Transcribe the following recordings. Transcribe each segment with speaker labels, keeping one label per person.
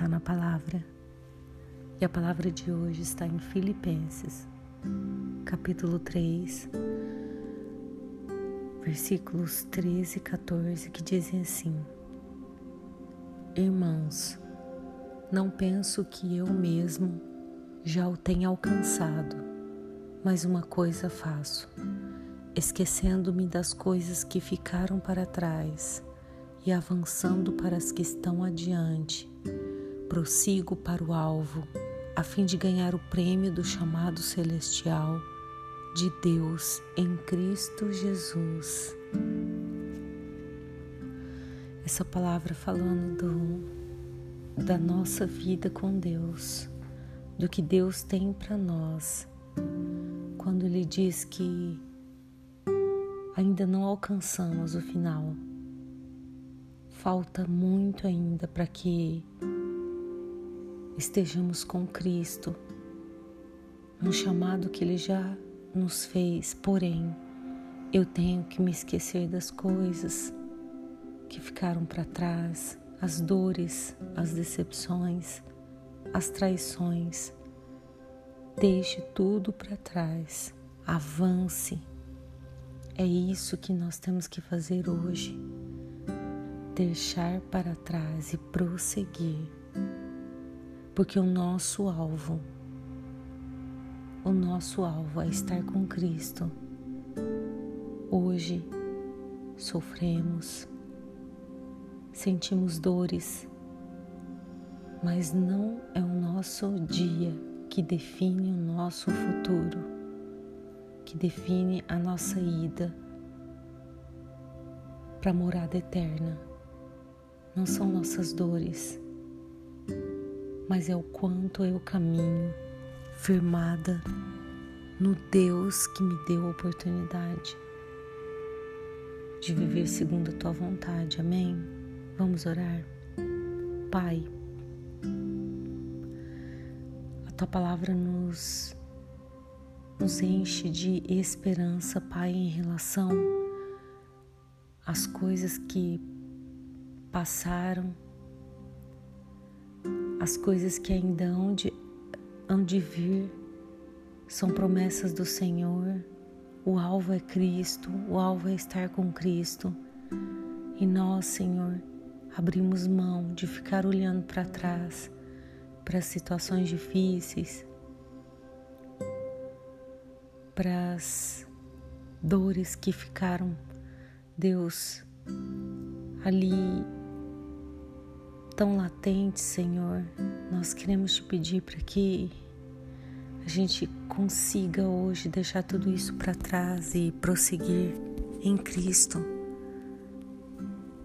Speaker 1: meditar na palavra. E a palavra de hoje está em Filipenses, capítulo 3, versículos 13 e 14, que dizem assim: Irmãos, não penso que eu mesmo já o tenha alcançado, mas uma coisa faço, esquecendo-me das coisas que ficaram para trás e avançando para as que estão adiante, prossigo para o alvo, a fim de ganhar o prêmio do chamado celestial de Deus em Cristo Jesus. Essa palavra falando do, da nossa vida com Deus, do que Deus tem para nós, quando Ele diz que ainda não alcançamos o final falta muito ainda para que estejamos com Cristo, no chamado que Ele já nos fez, porém, eu tenho que me esquecer das coisas que ficaram para trás, as dores, as decepções, as traições. Deixe tudo para trás, avance. É isso que nós temos que fazer hoje deixar para trás e prosseguir, porque o nosso alvo, o nosso alvo é estar com Cristo. Hoje sofremos, sentimos dores, mas não é o nosso dia que define o nosso futuro, que define a nossa ida para a morada eterna não são nossas dores, mas é o quanto eu caminho firmada no Deus que me deu a oportunidade de viver segundo a tua vontade. Amém? Vamos orar. Pai, a tua palavra nos nos enche de esperança, Pai, em relação às coisas que passaram, as coisas que ainda hão de, hão de vir são promessas do Senhor. O alvo é Cristo, o alvo é estar com Cristo. E nós, Senhor, abrimos mão de ficar olhando para trás, para situações difíceis, para as dores que ficaram, Deus, ali tão latente, Senhor, nós queremos te pedir para que a gente consiga hoje deixar tudo isso para trás e prosseguir em Cristo,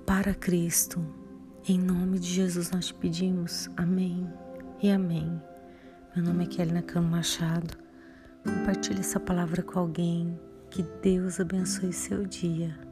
Speaker 1: para Cristo. Em nome de Jesus nós te pedimos. Amém e amém. Meu nome é Kelly Nakano Machado. Compartilhe essa palavra com alguém. Que Deus abençoe seu dia.